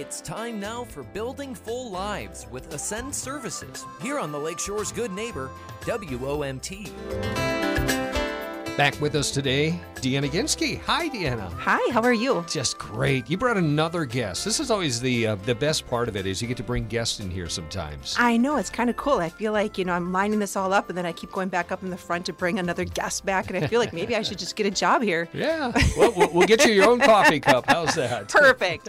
It's time now for Building Full Lives with Ascend Services here on the Lakeshore's Good Neighbor, WOMT. Back with us today, Deanna Ginsky. Hi, Deanna. Hi, how are you? Just great. You brought another guest. This is always the uh, the best part of it is you get to bring guests in here sometimes. I know it's kind of cool. I feel like you know I'm lining this all up, and then I keep going back up in the front to bring another guest back, and I feel like maybe I should just get a job here. Yeah. Well, we'll, we'll get you your own coffee cup. How's that? Perfect.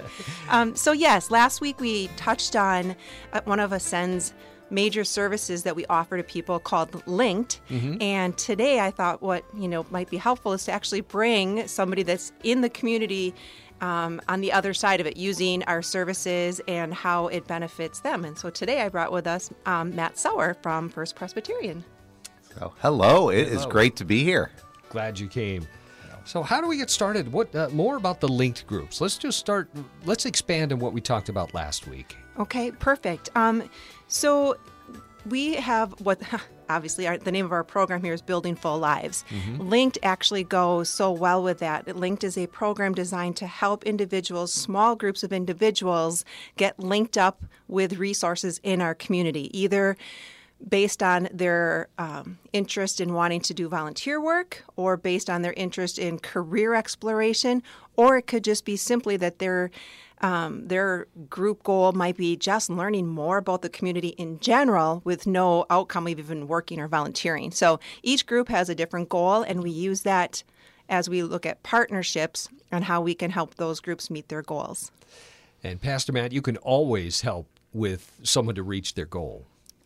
Um, so yes, last week we touched on uh, one of Ascend's major services that we offer to people called Linked. Mm-hmm. And today I thought what, you know, might be helpful is to actually bring somebody that's in the community um, on the other side of it using our services and how it benefits them. And so today I brought with us um, Matt Sauer from First Presbyterian. Oh, hello. It is Hello. great to be here. Glad you came. So, how do we get started? What uh, more about the linked groups? Let's just start. Let's expand on what we talked about last week. Okay, perfect. Um, so we have what obviously our, the name of our program here is Building Full Lives. Linked actually goes so well with that. Linked is a program designed to help individuals, small groups of individuals, get linked up with resources in our community, either based on their um, interest in wanting to do volunteer work or based on their interest in career exploration, or it could just be simply that their um, their group goal might be just learning more about the community in general with no outcome of even working or volunteering. So each group has a different goal, and we use that as we look at partnerships and how we can help those groups meet their goals. And Pastor Matt, you can always help with someone to reach their goal.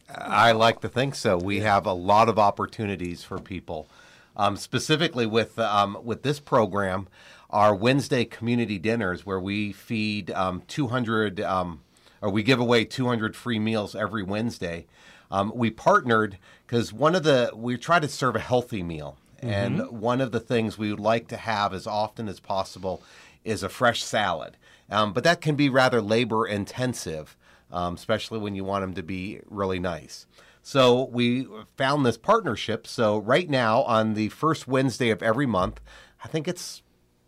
I like to think so. We have a lot of opportunities for people, um, specifically with um, with this program. Our Wednesday community dinners, where we feed um, 200, um, or we give away 200 free meals every Wednesday. Um, we partnered because one of the we try to serve a healthy meal, and one of the things we would like to have as often as possible is a fresh salad. Um, but that can be rather labor intensive um, especially when you want them to be really nice. So we found this partnership. So right now, on the first Wednesday of every month, I think it's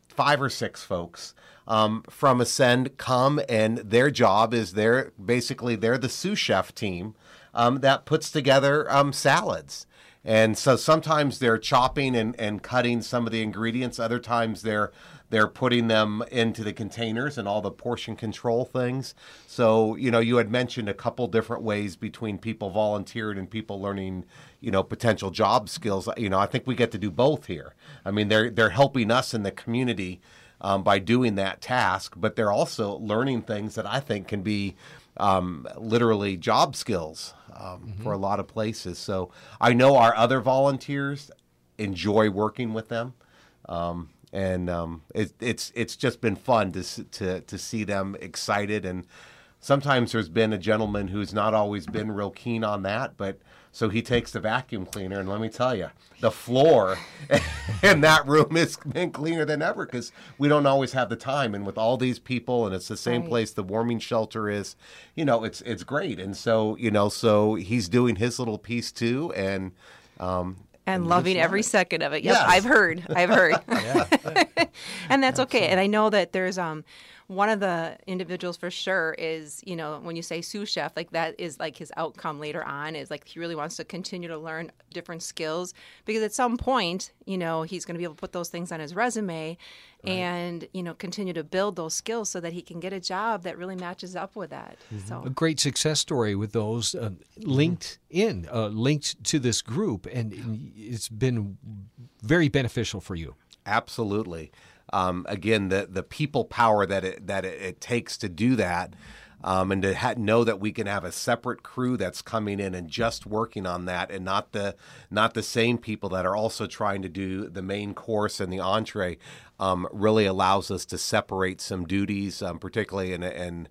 five or six folks um, from Ascend come, and their job is they're basically they're the sous chef team um, that puts together um, salads. And so sometimes they're chopping and, and cutting some of the ingredients. Other times they're they're putting them into the containers and all the portion control things. So you know you had mentioned a couple different ways between people volunteering and people learning you know potential job skills. You know I think we get to do both here. I mean they're they're helping us in the community um, by doing that task, but they're also learning things that I think can be um, literally job skills um, for a lot of places. So I know our other volunteers enjoy working with them, um, and um, it, it's it's just been fun to to to see them excited. And sometimes there's been a gentleman who's not always been real keen on that, but. So he takes the vacuum cleaner, and let me tell you, the floor in that room has been cleaner than ever because we don't always have the time. And with all these people, and it's the same Right. place the warming shelter is, you know, it's it's great. And so you know, so he's doing his little piece too, and um, and we loving every it. second of it. Yep, Yes. I've heard. I've heard. and that's okay. And I know that there's um one of the individuals for sure is, you know, when you say sous chef, like that is like his outcome later on is like he really wants to continue to learn different skills because at some point, you know, he's going to be able to put those things on his resume and, you know, continue to build those skills so that he can get a job that really matches up with that. a So a great success story with those uh, linked in, uh, linked to this group, and it's been very beneficial for you. Absolutely. Um, again, the the people power that it that it, it takes to do that, um, and to ha- know that we can have a separate crew that's coming in and just working on that, and not the not the same people that are also trying to do the main course and the entree, um, really allows us to separate some duties, um, particularly in in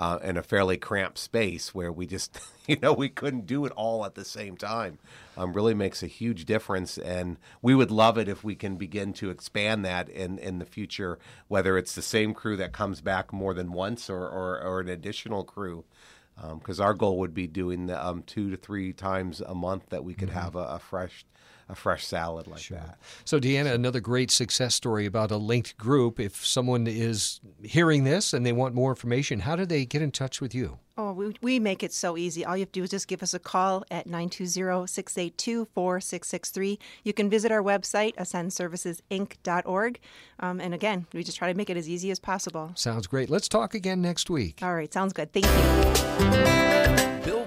uh, in a fairly cramped space where we just, you know, we couldn't do it all at the same time. Um, really makes a huge difference, and we would love it if we can begin to expand that in, in the future. Whether it's the same crew that comes back more than once, or or, or an additional crew, because our goal would be doing the, um, two to three times a month that we could have a, a fresh a fresh salad like that. So, Deanna, another great success story about a linked group. If someone is hearing this and they want more information, how do they get in touch with you? Oh, we, we make it so easy. All you have to do is just give us a call at 920-682-4663. You can visit our website, ascendservicesinc.org. Um, and again, we just try to make it as easy as possible. Sounds great. Let's talk again next week. All right, sounds good. Thank you.